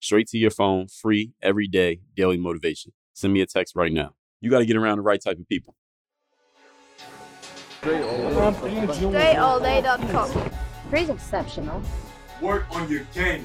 Straight to your phone, free every day, daily motivation. Send me a text right now. You got to get around the right type of people. DreAllDay.com. Pretty exceptional. Work on your game.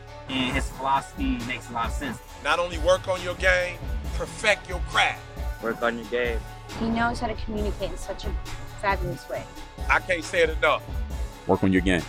And his philosophy makes a lot of sense. Not only work on your game, perfect your craft. Work on your game. He knows how to communicate in such a fabulous way. I can't say it enough. Work on your game.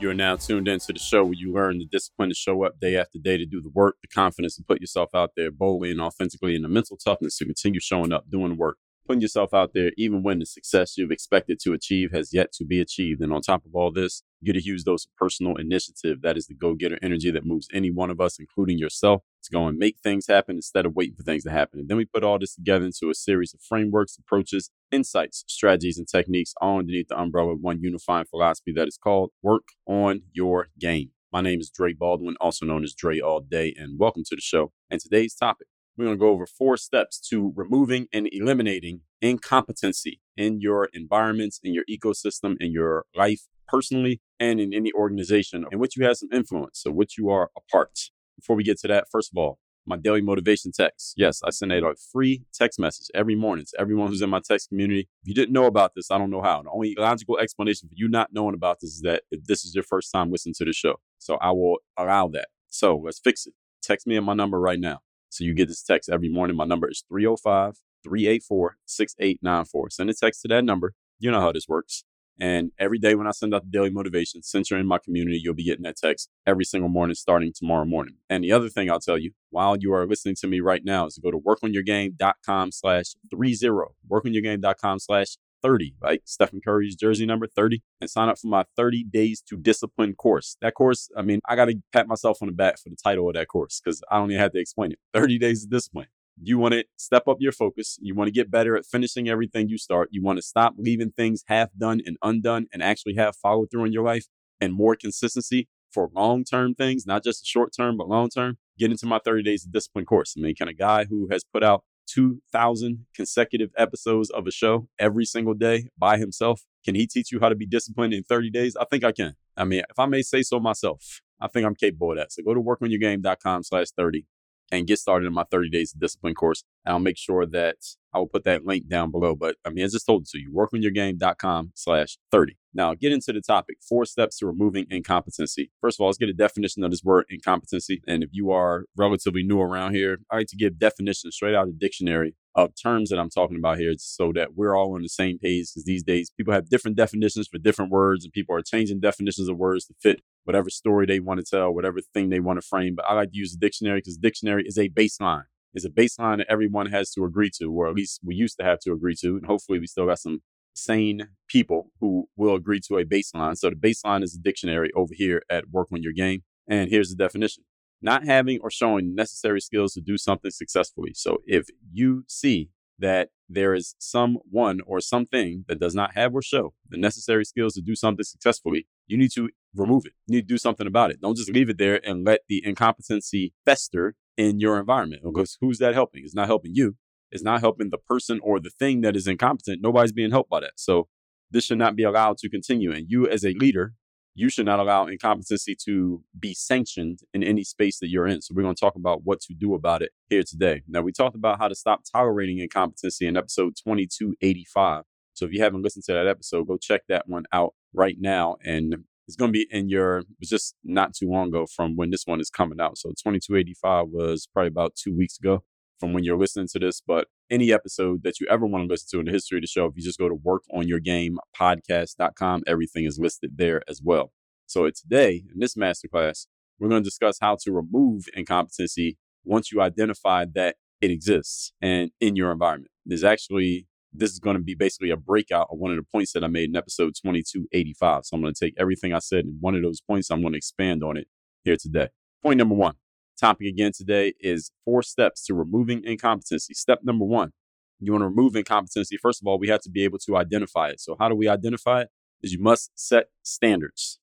You are now tuned into the show where you learn the discipline to show up day after day to do the work, the confidence to put yourself out there boldly and authentically, and the mental toughness to continue showing up, doing the work, putting yourself out there even when the success you've expected to achieve has yet to be achieved. And on top of all this, you get a huge dose of personal initiative. That is the go getter energy that moves any one of us, including yourself, to go and make things happen instead of waiting for things to happen. And then we put all this together into a series of frameworks, approaches, insights, strategies, and techniques all underneath the umbrella of one unifying philosophy that is called Work on Your Game. My name is Dre Baldwin, also known as Dre All Day, and welcome to the show. And today's topic we're going to go over four steps to removing and eliminating incompetency in your environments, in your ecosystem, in your life personally, and in any organization in which you have some influence, so which you are a part. Before we get to that, first of all, my daily motivation text. Yes, I send out a free text message every morning to everyone who's in my text community. If you didn't know about this, I don't know how. The only logical explanation for you not knowing about this is that if this is your first time listening to the show. So I will allow that. So let's fix it. Text me at my number right now. So you get this text every morning. My number is 305 384 6894. Send a text to that number. You know how this works. And every day when I send out the daily motivation, since you're in my community, you'll be getting that text every single morning starting tomorrow morning. And the other thing I'll tell you while you are listening to me right now is to go to workonyourgame.com slash 30, workonyourgame.com slash 30, like Stephen Curry's jersey number 30, and sign up for my 30 Days to Discipline course. That course, I mean, I got to pat myself on the back for the title of that course because I don't even have to explain it. 30 Days of Discipline. You want to step up your focus. You want to get better at finishing everything you start. You want to stop leaving things half done and undone and actually have follow through in your life and more consistency for long term things, not just short term, but long term. Get into my 30 Days of Discipline course. I mean, kind of guy who has put out 2,000 consecutive episodes of a show every single day by himself. Can he teach you how to be disciplined in 30 days? I think I can. I mean, if I may say so myself, I think I'm capable of that. So go to workonyourgame.com slash 30 and get started in my 30 days of discipline course. And I'll make sure that I will put that link down below. But I mean, I just told it to you, workonyourgame.com slash 30. Now, get into the topic four steps to removing incompetency. First of all, let's get a definition of this word incompetency. And if you are relatively new around here, I like to give definitions straight out of the dictionary of terms that I'm talking about here so that we're all on the same page. Because these days, people have different definitions for different words, and people are changing definitions of words to fit whatever story they want to tell, whatever thing they want to frame. But I like to use the dictionary because dictionary is a baseline. It's a baseline that everyone has to agree to, or at least we used to have to agree to. And hopefully we still got some sane people who will agree to a baseline. So the baseline is a dictionary over here at Work on Your Game. And here's the definition not having or showing necessary skills to do something successfully. So if you see that there is someone or something that does not have or show the necessary skills to do something successfully, you need to remove it. You need to do something about it. Don't just leave it there and let the incompetency fester in your environment. Because who's that helping? It's not helping you. It's not helping the person or the thing that is incompetent. Nobody's being helped by that. So this should not be allowed to continue. And you, as a leader, you should not allow incompetency to be sanctioned in any space that you're in. So we're going to talk about what to do about it here today. Now, we talked about how to stop tolerating incompetency in episode 2285. So if you haven't listened to that episode, go check that one out right now and It's going to be in your, it was just not too long ago from when this one is coming out. So 2285 was probably about two weeks ago from when you're listening to this. But any episode that you ever want to listen to in the history of the show, if you just go to workonyourgamepodcast.com, everything is listed there as well. So today, in this masterclass, we're going to discuss how to remove incompetency once you identify that it exists and in your environment. There's actually this is going to be basically a breakout of one of the points that I made in episode 2285. So I'm going to take everything I said in one of those points. I'm going to expand on it here today. Point number one topic again today is four steps to removing incompetency. Step number one, you want to remove incompetency. First of all, we have to be able to identify it. So, how do we identify it? Is you must set standards.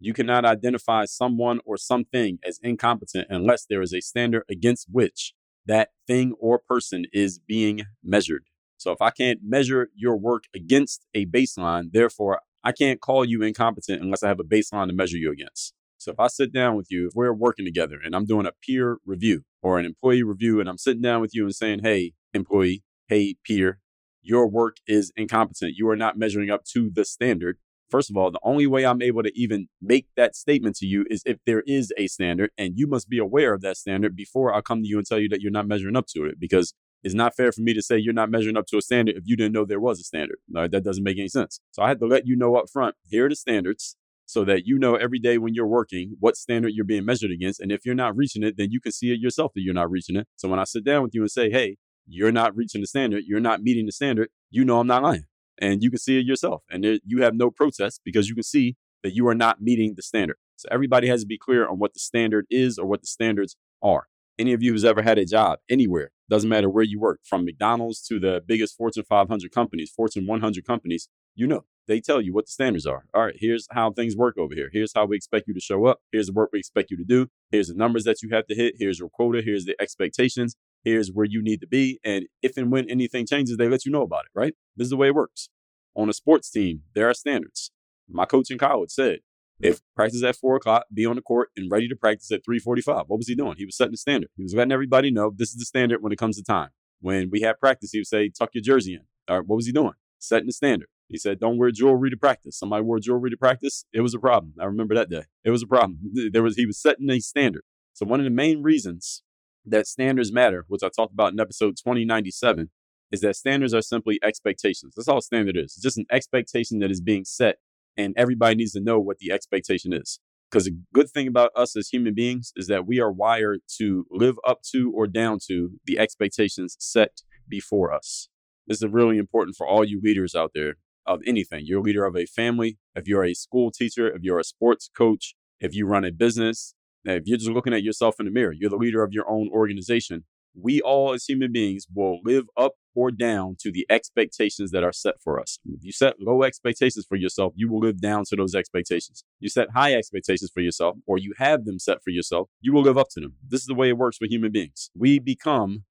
You cannot identify someone or something as incompetent unless there is a standard against which that thing or person is being measured. So if I can't measure your work against a baseline, therefore I can't call you incompetent unless I have a baseline to measure you against. So if I sit down with you, if we're working together and I'm doing a peer review or an employee review and I'm sitting down with you and saying, hey, employee, hey, peer, your work is incompetent. You are not measuring up to the standard. First of all, the only way I'm able to even make that statement to you is if there is a standard and you must be aware of that standard before I come to you and tell you that you're not measuring up to it because it's not fair for me to say you're not measuring up to a standard if you didn't know there was a standard. That doesn't make any sense. So I had to let you know up front, here are the standards so that you know every day when you're working what standard you're being measured against. And if you're not reaching it, then you can see it yourself that you're not reaching it. So when I sit down with you and say, hey, you're not reaching the standard, you're not meeting the standard, you know I'm not lying. And you can see it yourself. And there, you have no protest because you can see that you are not meeting the standard. So everybody has to be clear on what the standard is or what the standards are. Any of you who's ever had a job anywhere, doesn't matter where you work, from McDonald's to the biggest Fortune 500 companies, Fortune 100 companies, you know, they tell you what the standards are. All right, here's how things work over here. Here's how we expect you to show up. Here's the work we expect you to do. Here's the numbers that you have to hit. Here's your quota. Here's the expectations. Here's where you need to be. And if and when anything changes, they let you know about it, right? This is the way it works. On a sports team, there are standards. My coach in college said, if practice is at four o'clock, be on the court and ready to practice at 345. What was he doing? He was setting the standard. He was letting everybody know this is the standard when it comes to time. When we had practice, he would say, tuck your jersey in. All right, what was he doing? Setting the standard. He said, "Don't wear jewelry to practice." Somebody wore jewelry to practice. It was a problem. I remember that day. It was a problem. There was he was setting a standard. So one of the main reasons that standards matter, which I talked about in episode 2097, is that standards are simply expectations. That's all a standard is. It's just an expectation that is being set, and everybody needs to know what the expectation is. Because the good thing about us as human beings is that we are wired to live up to or down to the expectations set before us. This is really important for all you leaders out there of anything. You're a leader of a family, if you're a school teacher, if you're a sports coach, if you run a business, if you're just looking at yourself in the mirror, you're the leader of your own organization. We all, as human beings, will live up or down to the expectations that are set for us. If you set low expectations for yourself, you will live down to those expectations. You set high expectations for yourself, or you have them set for yourself, you will live up to them. This is the way it works with human beings. We become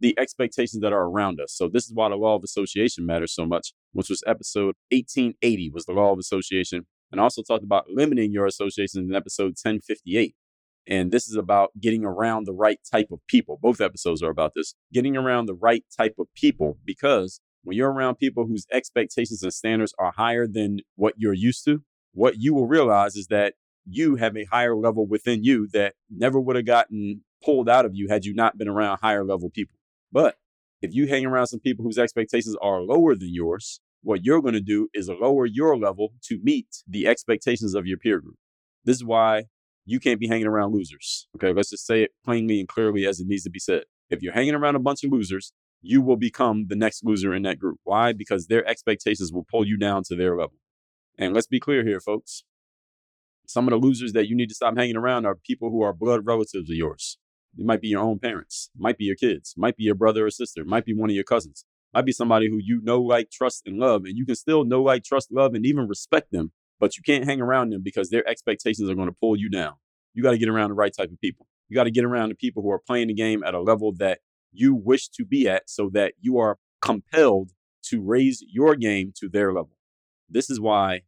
the expectations that are around us. So this is why the law of association matters so much, which was episode 1880 was the law of association. And I also talked about limiting your associations in episode 1058. And this is about getting around the right type of people. Both episodes are about this getting around the right type of people because when you're around people whose expectations and standards are higher than what you're used to, what you will realize is that you have a higher level within you that never would have gotten pulled out of you had you not been around higher level people. But if you hang around some people whose expectations are lower than yours, what you're going to do is lower your level to meet the expectations of your peer group. This is why you can't be hanging around losers. Okay, let's just say it plainly and clearly as it needs to be said. If you're hanging around a bunch of losers, you will become the next loser in that group. Why? Because their expectations will pull you down to their level. And let's be clear here, folks. Some of the losers that you need to stop hanging around are people who are blood relatives of yours. It might be your own parents, might be your kids, might be your brother or sister, might be one of your cousins, might be somebody who you know, like, trust, and love, and you can still know, like, trust, love, and even respect them, but you can't hang around them because their expectations are going to pull you down. You got to get around the right type of people. You got to get around the people who are playing the game at a level that you wish to be at so that you are compelled to raise your game to their level. This is why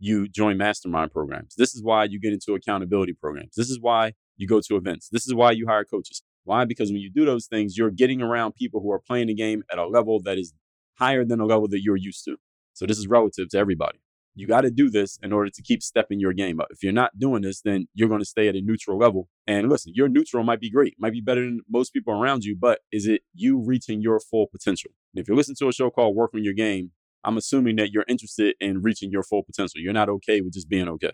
you join mastermind programs. This is why you get into accountability programs. This is why you go to events. This is why you hire coaches. Why? Because when you do those things, you're getting around people who are playing the game at a level that is higher than a level that you're used to. So this is relative to everybody. You got to do this in order to keep stepping your game up. If you're not doing this, then you're going to stay at a neutral level. And listen, your neutral might be great, might be better than most people around you, but is it you reaching your full potential? And if you listen to a show called Work on Your Game, I'm assuming that you're interested in reaching your full potential. You're not okay with just being okay.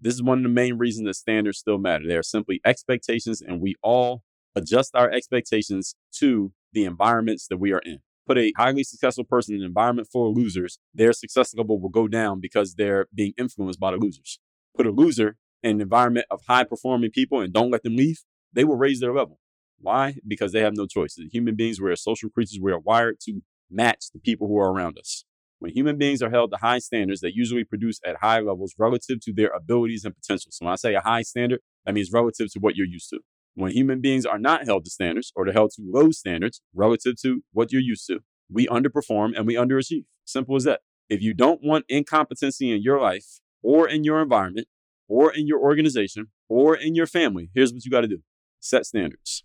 This is one of the main reasons that standards still matter. They are simply expectations, and we all adjust our expectations to the environments that we are in. Put a highly successful person in an environment full of losers, their success level will go down because they're being influenced by the losers. Put a loser in an environment of high performing people and don't let them leave, they will raise their level. Why? Because they have no choice. As human beings, we are social creatures. We are wired to match the people who are around us. When human beings are held to high standards, they usually produce at high levels relative to their abilities and potential. So when I say a high standard, that means relative to what you're used to. When human beings are not held to standards or they're held to low standards relative to what you're used to, we underperform and we underachieve. Simple as that. If you don't want incompetency in your life or in your environment or in your organization or in your family, here's what you got to do set standards.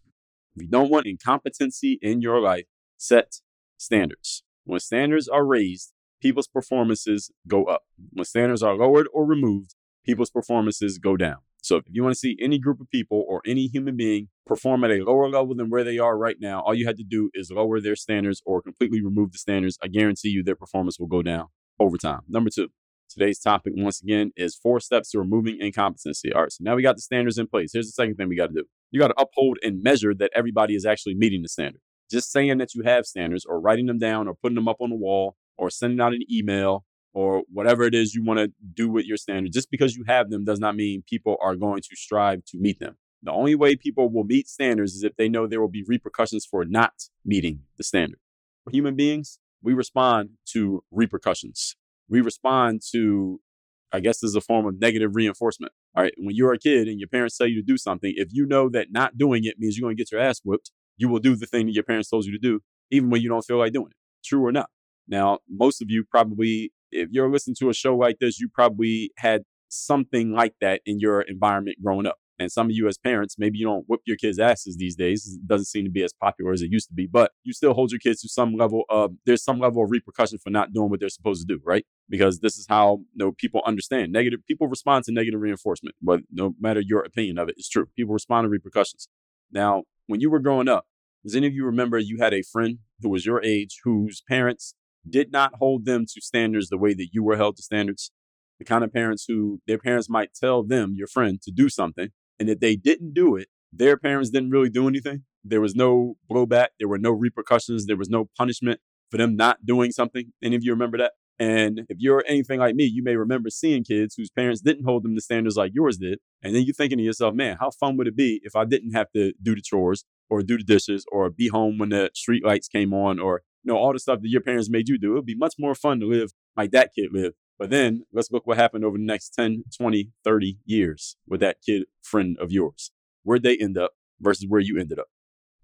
If you don't want incompetency in your life, set standards. When standards are raised, people's performances go up. When standards are lowered or removed, people's performances go down. So if you want to see any group of people or any human being perform at a lower level than where they are right now, all you had to do is lower their standards or completely remove the standards. I guarantee you their performance will go down over time. Number two, today's topic once again is four steps to removing incompetency. All right, so now we got the standards in place. Here's the second thing we got to do. You got to uphold and measure that everybody is actually meeting the standard. Just saying that you have standards or writing them down or putting them up on the wall or sending out an email or whatever it is you want to do with your standards. Just because you have them does not mean people are going to strive to meet them. The only way people will meet standards is if they know there will be repercussions for not meeting the standard. For human beings, we respond to repercussions. We respond to, I guess, this is a form of negative reinforcement. All right. When you're a kid and your parents tell you to do something, if you know that not doing it means you're going to get your ass whooped, you will do the thing that your parents told you to do, even when you don't feel like doing it. True or not. Now, most of you probably, if you're listening to a show like this, you probably had something like that in your environment growing up. And some of you as parents, maybe you don't whip your kids' asses these days. It doesn't seem to be as popular as it used to be, but you still hold your kids to some level of, there's some level of repercussion for not doing what they're supposed to do, right? Because this is how you know, people understand negative, people respond to negative reinforcement, but no matter your opinion of it, it's true. People respond to repercussions. Now, when you were growing up, does any of you remember you had a friend who was your age whose parents did not hold them to standards the way that you were held to standards? The kind of parents who their parents might tell them, your friend, to do something. And if they didn't do it, their parents didn't really do anything. There was no blowback. There were no repercussions. There was no punishment for them not doing something. Any of you remember that? And if you're anything like me, you may remember seeing kids whose parents didn't hold them to standards like yours did. And then you're thinking to yourself, man, how fun would it be if I didn't have to do the chores or do the dishes or be home when the street lights came on or you know all the stuff that your parents made you do. It would be much more fun to live like that kid lived. But then let's look what happened over the next 10, 20, 30 years with that kid friend of yours. Where'd they end up versus where you ended up?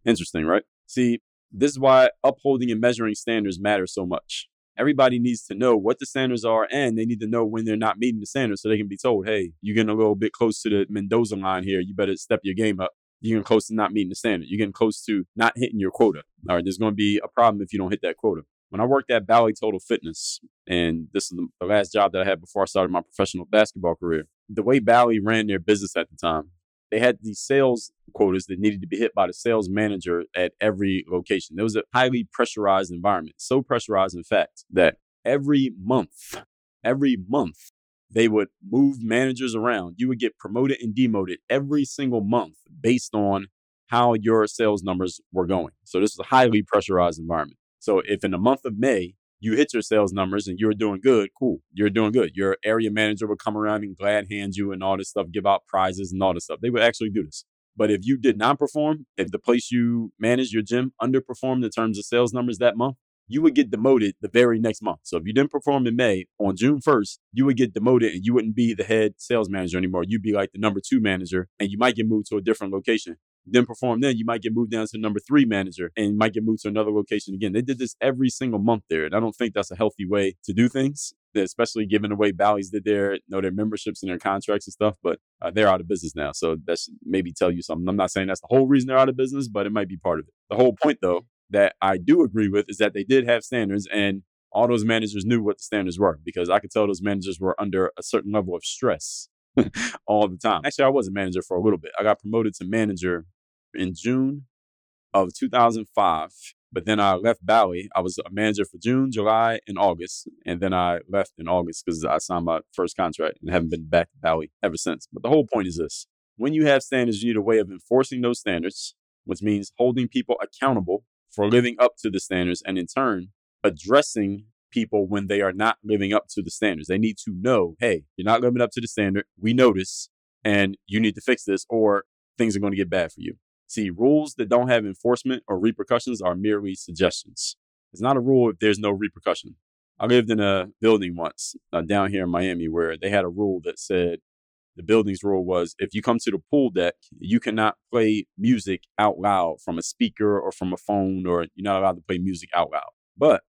Interesting, right? See, this is why upholding and measuring standards matter so much. Everybody needs to know what the standards are and they need to know when they're not meeting the standards so they can be told, hey, you're getting a little bit close to the Mendoza line here. You better step your game up you're getting close to not meeting the standard. You're getting close to not hitting your quota. All right, there's going to be a problem if you don't hit that quota. When I worked at Bally Total Fitness, and this is the last job that I had before I started my professional basketball career, the way Bally ran their business at the time, they had these sales quotas that needed to be hit by the sales manager at every location. It was a highly pressurized environment, so pressurized, in fact, that every month, every month, they would move managers around. You would get promoted and demoted every single month based on how your sales numbers were going. So this is a highly pressurized environment. So if in the month of May you hit your sales numbers and you're doing good, cool, you're doing good. Your area manager would come around and glad hand you and all this stuff, give out prizes and all this stuff. They would actually do this. But if you did not perform, if the place you manage your gym underperformed in terms of sales numbers that month, you would get demoted the very next month. So if you didn't perform in May, on June 1st, you would get demoted and you wouldn't be the head sales manager anymore. You'd be like the number two manager and you might get moved to a different location. Then perform then, you might get moved down to number three manager and you might get moved to another location again. They did this every single month there. And I don't think that's a healthy way to do things, especially given the way Bally's did their, you know, their memberships and their contracts and stuff. But uh, they're out of business now. So that should maybe tell you something. I'm not saying that's the whole reason they're out of business, but it might be part of it. The whole point, though, that I do agree with is that they did have standards and all those managers knew what the standards were because I could tell those managers were under a certain level of stress all the time. Actually, I was a manager for a little bit. I got promoted to manager in June of 2005. But then I left Bally. I was a manager for June, July, and August. And then I left in August because I signed my first contract and haven't been back to Bally ever since. But the whole point is this when you have standards, you need a way of enforcing those standards, which means holding people accountable for living up to the standards and in turn addressing people when they are not living up to the standards. They need to know, hey, you're not living up to the standard. We notice and you need to fix this or things are going to get bad for you. See, rules that don't have enforcement or repercussions are merely suggestions. It's not a rule if there's no repercussion. I lived in a building once uh, down here in Miami where they had a rule that said the building's rule was if you come to the pool deck, you cannot play music out loud from a speaker or from a phone, or you're not allowed to play music out loud. But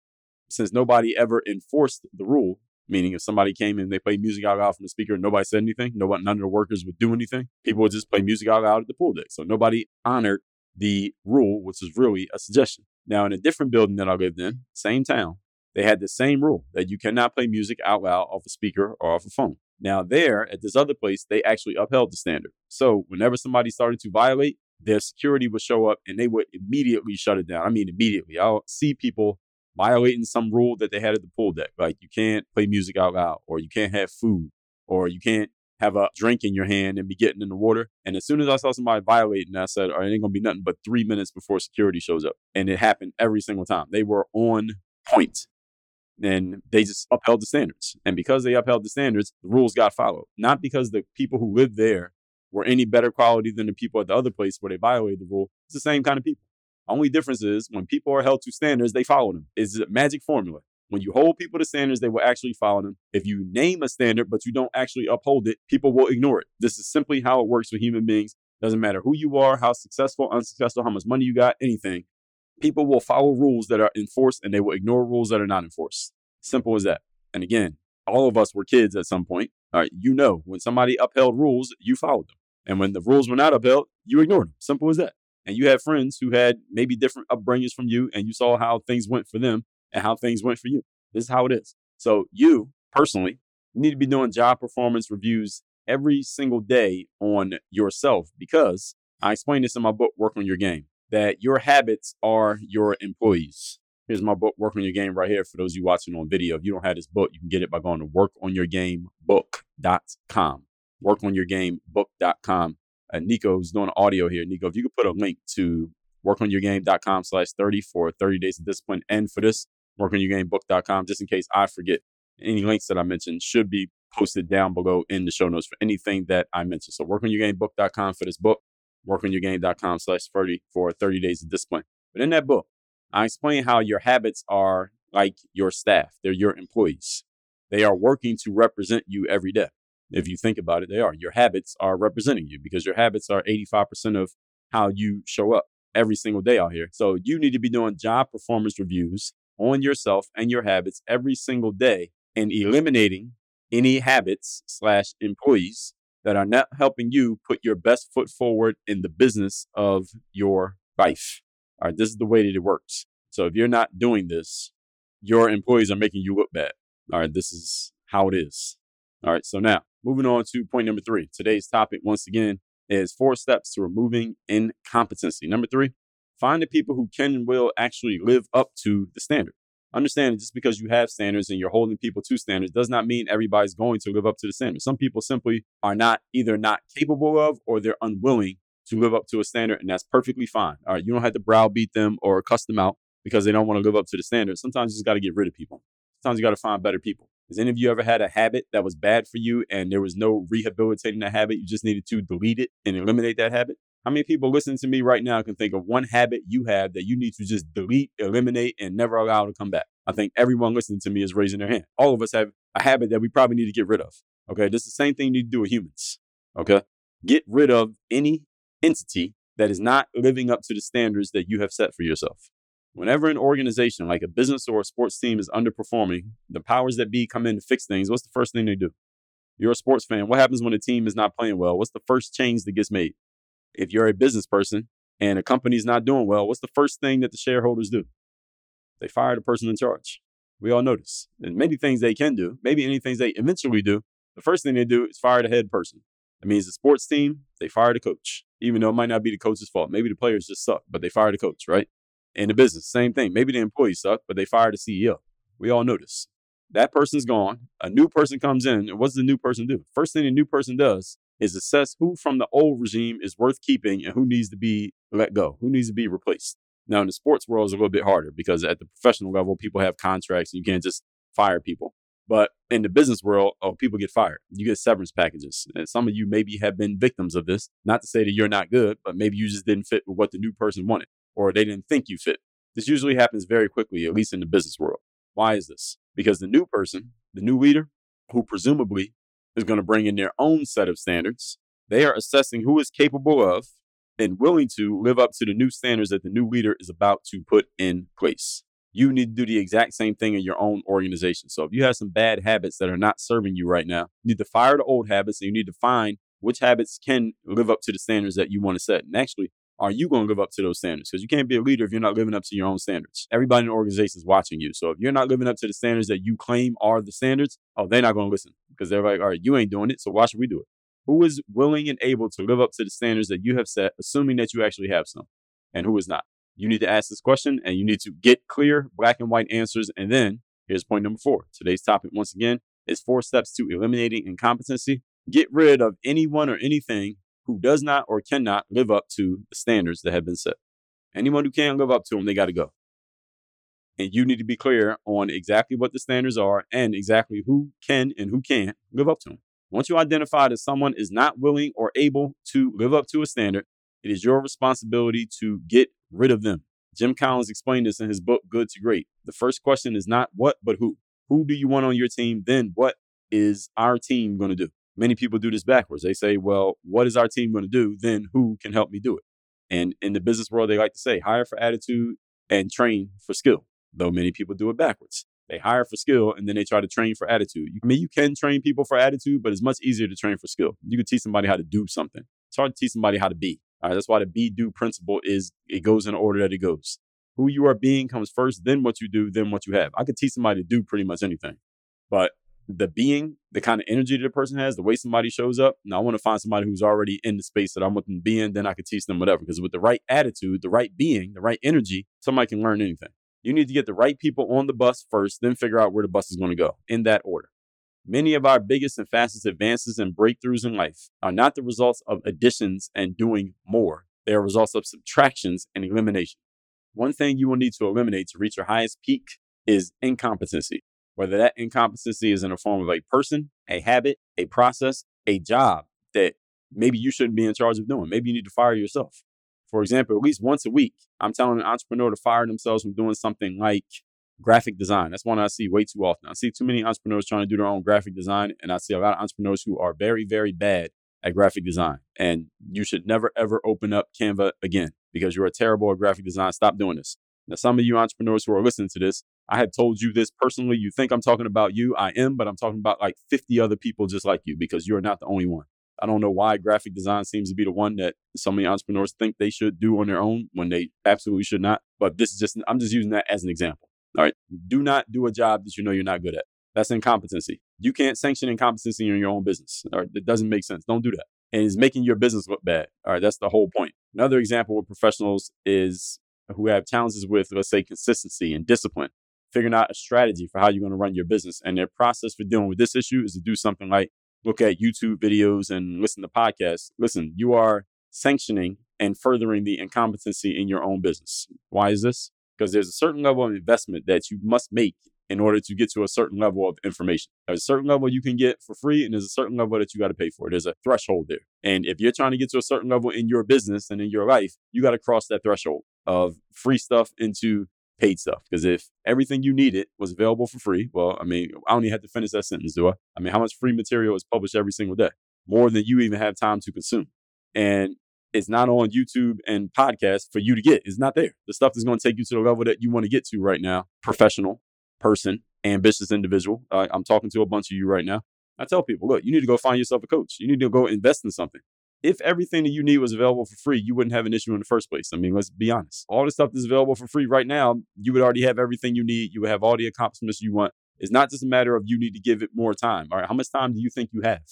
since nobody ever enforced the rule, meaning if somebody came and they played music out loud from the speaker and nobody said anything, nobody, none of the workers would do anything, people would just play music out loud at the pool deck. So nobody honored the rule, which was really a suggestion. Now, in a different building that I lived in, same town, they had the same rule that you cannot play music out loud off a speaker or off a phone. Now, there at this other place, they actually upheld the standard. So, whenever somebody started to violate, their security would show up and they would immediately shut it down. I mean, immediately. I'll see people violating some rule that they had at the pool deck. Like you can't play music out loud, or you can't have food, or you can't have a drink in your hand and be getting in the water. And as soon as I saw somebody violating, I said, "All right, it ain't gonna be nothing but three minutes before security shows up." And it happened every single time. They were on point. And they just upheld the standards. And because they upheld the standards, the rules got followed. Not because the people who lived there were any better quality than the people at the other place where they violated the rule. It's the same kind of people. Only difference is when people are held to standards, they follow them. It's a magic formula. When you hold people to standards, they will actually follow them. If you name a standard, but you don't actually uphold it, people will ignore it. This is simply how it works with human beings. Doesn't matter who you are, how successful, unsuccessful, how much money you got, anything. People will follow rules that are enforced and they will ignore rules that are not enforced. Simple as that. And again, all of us were kids at some point. All right, you know, when somebody upheld rules, you followed them. And when the rules were not upheld, you ignored them. Simple as that and you had friends who had maybe different upbringings from you, and you saw how things went for them and how things went for you. This is how it is. So, you personally need to be doing job performance reviews every single day on yourself because I explain this in my book, Work on Your Game, that your habits are your employees. Here's my book, Work on Your Game, right here for those of you watching on video. If you don't have this book, you can get it by going to workonyourgamebook.com. Workonyourgamebook.com uh, Nico's doing audio here. Nico, if you could put a link to workonyourgame.com slash 30 for 30 days of discipline and for this, workonyourgamebook.com, just in case I forget. Any links that I mentioned should be posted down below in the show notes for anything that I mentioned. So workonyourgamebook.com for this book, workonyourgame.com slash 30 for 30 days of discipline. But in that book, I explain how your habits are like your staff. They're your employees. They are working to represent you every day. If you think about it, they are. Your habits are representing you because your habits are 85% of how you show up every single day out here. So you need to be doing job performance reviews on yourself and your habits every single day and eliminating any habits slash employees that are not helping you put your best foot forward in the business of your life. All right, this is the way that it works. So if you're not doing this, your employees are making you look bad. All right, this is how it is. All right, so now moving on to point number three. Today's topic, once again, is four steps to removing incompetency. Number three, find the people who can and will actually live up to the standard. Understand just because you have standards and you're holding people to standards does not mean everybody's going to live up to the standard. Some people simply are not either not capable of or they're unwilling to live up to a standard, and that's perfectly fine. All right, you don't have to browbeat them or cuss them out because they don't want to live up to the standard. Sometimes you just got to get rid of people. Sometimes you got to find better people. Has any of you ever had a habit that was bad for you and there was no rehabilitating that habit? You just needed to delete it and eliminate that habit? How many people listening to me right now can think of one habit you have that you need to just delete, eliminate, and never allow to come back? I think everyone listening to me is raising their hand. All of us have a habit that we probably need to get rid of. Okay. This is the same thing you need to do with humans. Okay. Get rid of any entity that is not living up to the standards that you have set for yourself. Whenever an organization like a business or a sports team is underperforming, the powers that be come in to fix things. What's the first thing they do? You're a sports fan. What happens when a team is not playing well? What's the first change that gets made? If you're a business person and a company's not doing well, what's the first thing that the shareholders do? They fire the person in charge. We all this. And many things they can do, maybe any things they eventually do, the first thing they do is fire the head person. That means the sports team, they fire the coach, even though it might not be the coach's fault. Maybe the players just suck, but they fire the coach, right? In the business, same thing. Maybe the employees suck, but they fire the CEO. We all this. That person's gone. A new person comes in. And what does the new person do? First thing the new person does is assess who from the old regime is worth keeping and who needs to be let go, who needs to be replaced. Now, in the sports world, it's a little bit harder because at the professional level, people have contracts and you can't just fire people. But in the business world, oh, people get fired. You get severance packages. And some of you maybe have been victims of this. Not to say that you're not good, but maybe you just didn't fit with what the new person wanted or they didn't think you fit. This usually happens very quickly, at least in the business world. Why is this? Because the new person, the new leader, who presumably is going to bring in their own set of standards, they are assessing who is capable of and willing to live up to the new standards that the new leader is about to put in place. You need to do the exact same thing in your own organization. So if you have some bad habits that are not serving you right now, you need to fire the old habits and you need to find which habits can live up to the standards that you want to set. And actually, are you going to live up to those standards? Because you can't be a leader if you're not living up to your own standards. Everybody in the organization is watching you. So if you're not living up to the standards that you claim are the standards, oh, they're not going to listen because they're like, all right, you ain't doing it. So why should we do it? Who is willing and able to live up to the standards that you have set, assuming that you actually have some, and who is not? You need to ask this question and you need to get clear, black and white answers. And then here's point number four. Today's topic, once again, is four steps to eliminating incompetency. Get rid of anyone or anything who does not or cannot live up to the standards that have been set. Anyone who can't live up to them, they got to go. And you need to be clear on exactly what the standards are and exactly who can and who can't live up to them. Once you identify that someone is not willing or able to live up to a standard, it is your responsibility to get rid of them. Jim Collins explained this in his book, Good to Great. The first question is not what, but who. Who do you want on your team? Then what is our team going to do? Many people do this backwards. They say, well, what is our team going to do? Then who can help me do it? And in the business world, they like to say, hire for attitude and train for skill, though many people do it backwards. They hire for skill and then they try to train for attitude. I mean, you can train people for attitude, but it's much easier to train for skill. You can teach somebody how to do something. It's hard to teach somebody how to be. All right, that's why the be do principle is it goes in the order that it goes. Who you are being comes first, then what you do, then what you have. I could teach somebody to do pretty much anything, but the being, the kind of energy that a person has, the way somebody shows up. Now, I want to find somebody who's already in the space that I'm with them being, then I could teach them whatever. Because with the right attitude, the right being, the right energy, somebody can learn anything. You need to get the right people on the bus first, then figure out where the bus is going to go in that order. Many of our biggest and fastest advances and breakthroughs in life are not the results of additions and doing more. They are results of subtractions and elimination. One thing you will need to eliminate to reach your highest peak is incompetency. Whether that incompetency is in the form of a person, a habit, a process, a job that maybe you shouldn't be in charge of doing. Maybe you need to fire yourself. For example, at least once a week, I'm telling an entrepreneur to fire themselves from doing something like graphic design. That's one I see way too often. I see too many entrepreneurs trying to do their own graphic design, and I see a lot of entrepreneurs who are very, very bad at graphic design. And you should never, ever open up Canva again because you're a terrible at graphic design. Stop doing this. Now, some of you entrepreneurs who are listening to this, I have told you this personally. You think I'm talking about you. I am, but I'm talking about like 50 other people just like you because you're not the only one. I don't know why graphic design seems to be the one that so many entrepreneurs think they should do on their own when they absolutely should not. But this is just, I'm just using that as an example. All right. Do not do a job that you know you're not good at. That's incompetency. You can't sanction incompetency in your own business. All right. It doesn't make sense. Don't do that. And it's making your business look bad. All right. That's the whole point. Another example with professionals is who have challenges with, let's say, consistency and discipline, figuring out a strategy for how you're going to run your business. And their process for dealing with this issue is to do something like look at YouTube videos and listen to podcasts. Listen, you are sanctioning and furthering the incompetency in your own business. Why is this? Because there's a certain level of investment that you must make in order to get to a certain level of information. There's a certain level you can get for free, and there's a certain level that you got to pay for. There's a threshold there. And if you're trying to get to a certain level in your business and in your life, you got to cross that threshold of free stuff into paid stuff. Because if everything you needed was available for free, well, I mean, I don't even have to finish that sentence, do I? I mean, how much free material is published every single day? More than you even have time to consume. And it's not on YouTube and podcasts for you to get. It's not there. The stuff is going to take you to the level that you want to get to right now. Professional, person, ambitious individual. Uh, I'm talking to a bunch of you right now. I tell people, look, you need to go find yourself a coach. You need to go invest in something. If everything that you need was available for free, you wouldn't have an issue in the first place. I mean, let's be honest. All the stuff that's available for free right now, you would already have everything you need. You would have all the accomplishments you want. It's not just a matter of you need to give it more time. All right, how much time do you think you have?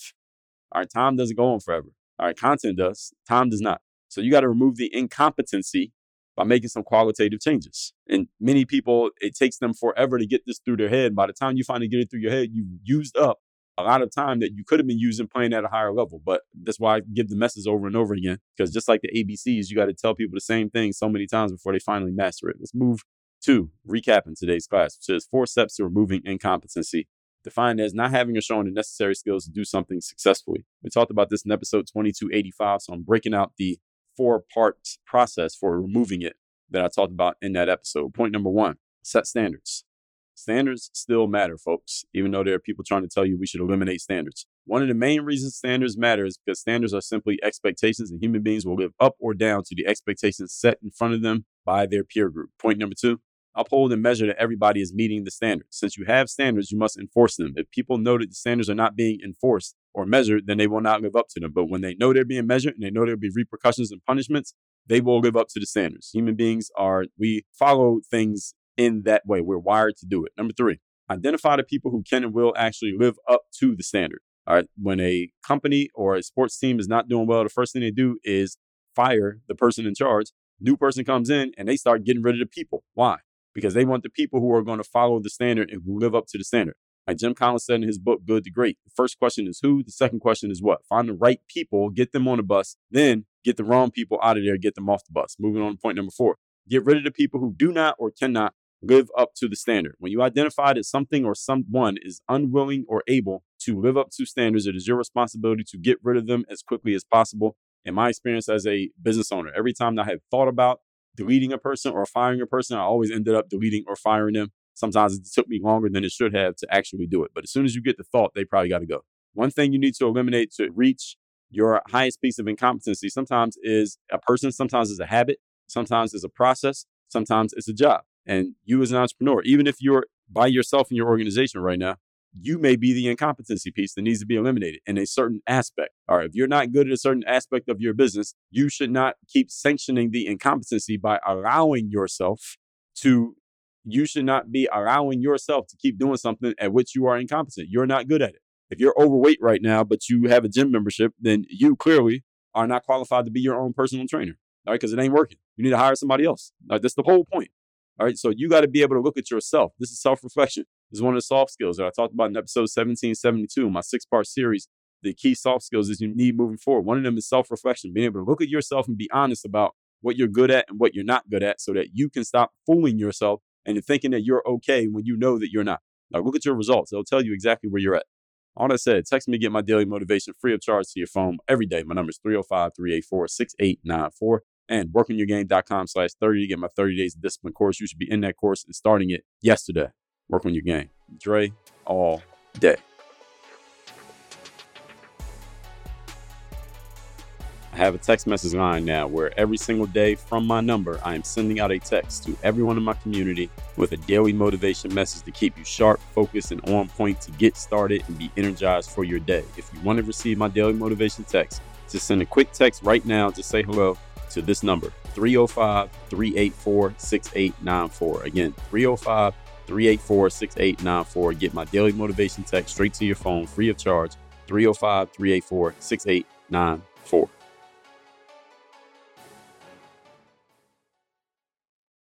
All right, time doesn't go on forever. All right, content does, time does not. So you got to remove the incompetency by making some qualitative changes. And many people, it takes them forever to get this through their head. By the time you finally get it through your head, you've used up a lot of time that you could have been using playing at a higher level. But that's why I give the message over and over again. Because just like the ABCs, you got to tell people the same thing so many times before they finally master it. Let's move to recapping today's class, which is four steps to removing incompetency. Defined as not having or showing the necessary skills to do something successfully. We talked about this in episode 2285. So I'm breaking out the four part process for removing it that I talked about in that episode. Point number one set standards. Standards still matter, folks, even though there are people trying to tell you we should eliminate standards. One of the main reasons standards matter is because standards are simply expectations, and human beings will live up or down to the expectations set in front of them by their peer group. Point number two uphold and measure that everybody is meeting the standards. Since you have standards, you must enforce them. If people know that the standards are not being enforced or measured, then they will not live up to them. But when they know they're being measured and they know there'll be repercussions and punishments, they will live up to the standards. Human beings are, we follow things in that way. We're wired to do it. Number three, identify the people who can and will actually live up to the standard. All right. When a company or a sports team is not doing well, the first thing they do is fire the person in charge. New person comes in and they start getting rid of the people. Why? Because they want the people who are going to follow the standard and who live up to the standard. Like Jim Collins said in his book, Good to Great. The first question is who? The second question is what? Find the right people, get them on the bus, then get the wrong people out of there, get them off the bus. Moving on to point number four. Get rid of the people who do not or cannot live up to the standard. When you identify that something or someone is unwilling or able to live up to standards, it is your responsibility to get rid of them as quickly as possible. In my experience as a business owner, every time I have thought about deleting a person or firing a person, I always ended up deleting or firing them. Sometimes it took me longer than it should have to actually do it. But as soon as you get the thought, they probably got to go. One thing you need to eliminate to reach your highest piece of incompetency sometimes is a person, sometimes it's a habit, sometimes it's a process, sometimes it's a job. And you as an entrepreneur, even if you're by yourself in your organization right now, you may be the incompetency piece that needs to be eliminated in a certain aspect. All right, if you're not good at a certain aspect of your business, you should not keep sanctioning the incompetency by allowing yourself to, you should not be allowing yourself to keep doing something at which you are incompetent. You're not good at it. If you're overweight right now, but you have a gym membership, then you clearly are not qualified to be your own personal trainer. All right, because it ain't working. You need to hire somebody else. All right, that's the whole point. All right. So you got to be able to look at yourself. This is self reflection. This is one of the soft skills that I talked about in episode 1772, my six part series. The key soft skills is you need moving forward. One of them is self reflection, being able to look at yourself and be honest about what you're good at and what you're not good at so that you can stop fooling yourself and thinking that you're okay when you know that you're not. Now, look at your results. They'll tell you exactly where you're at. All that said, text me get my daily motivation free of charge to your phone every day. My number is 305 384 6894 and workonyourgame.com slash 30 to get my 30 days of discipline course. You should be in that course and starting it yesterday. Work on your game. Dre all day. I have a text message line now where every single day from my number, I am sending out a text to everyone in my community with a daily motivation message to keep you sharp, focused, and on point to get started and be energized for your day. If you want to receive my daily motivation text, just send a quick text right now to say hello to this number 305 384 6894. Again, 305 384 6894. Get my daily motivation text straight to your phone free of charge 305 384 6894.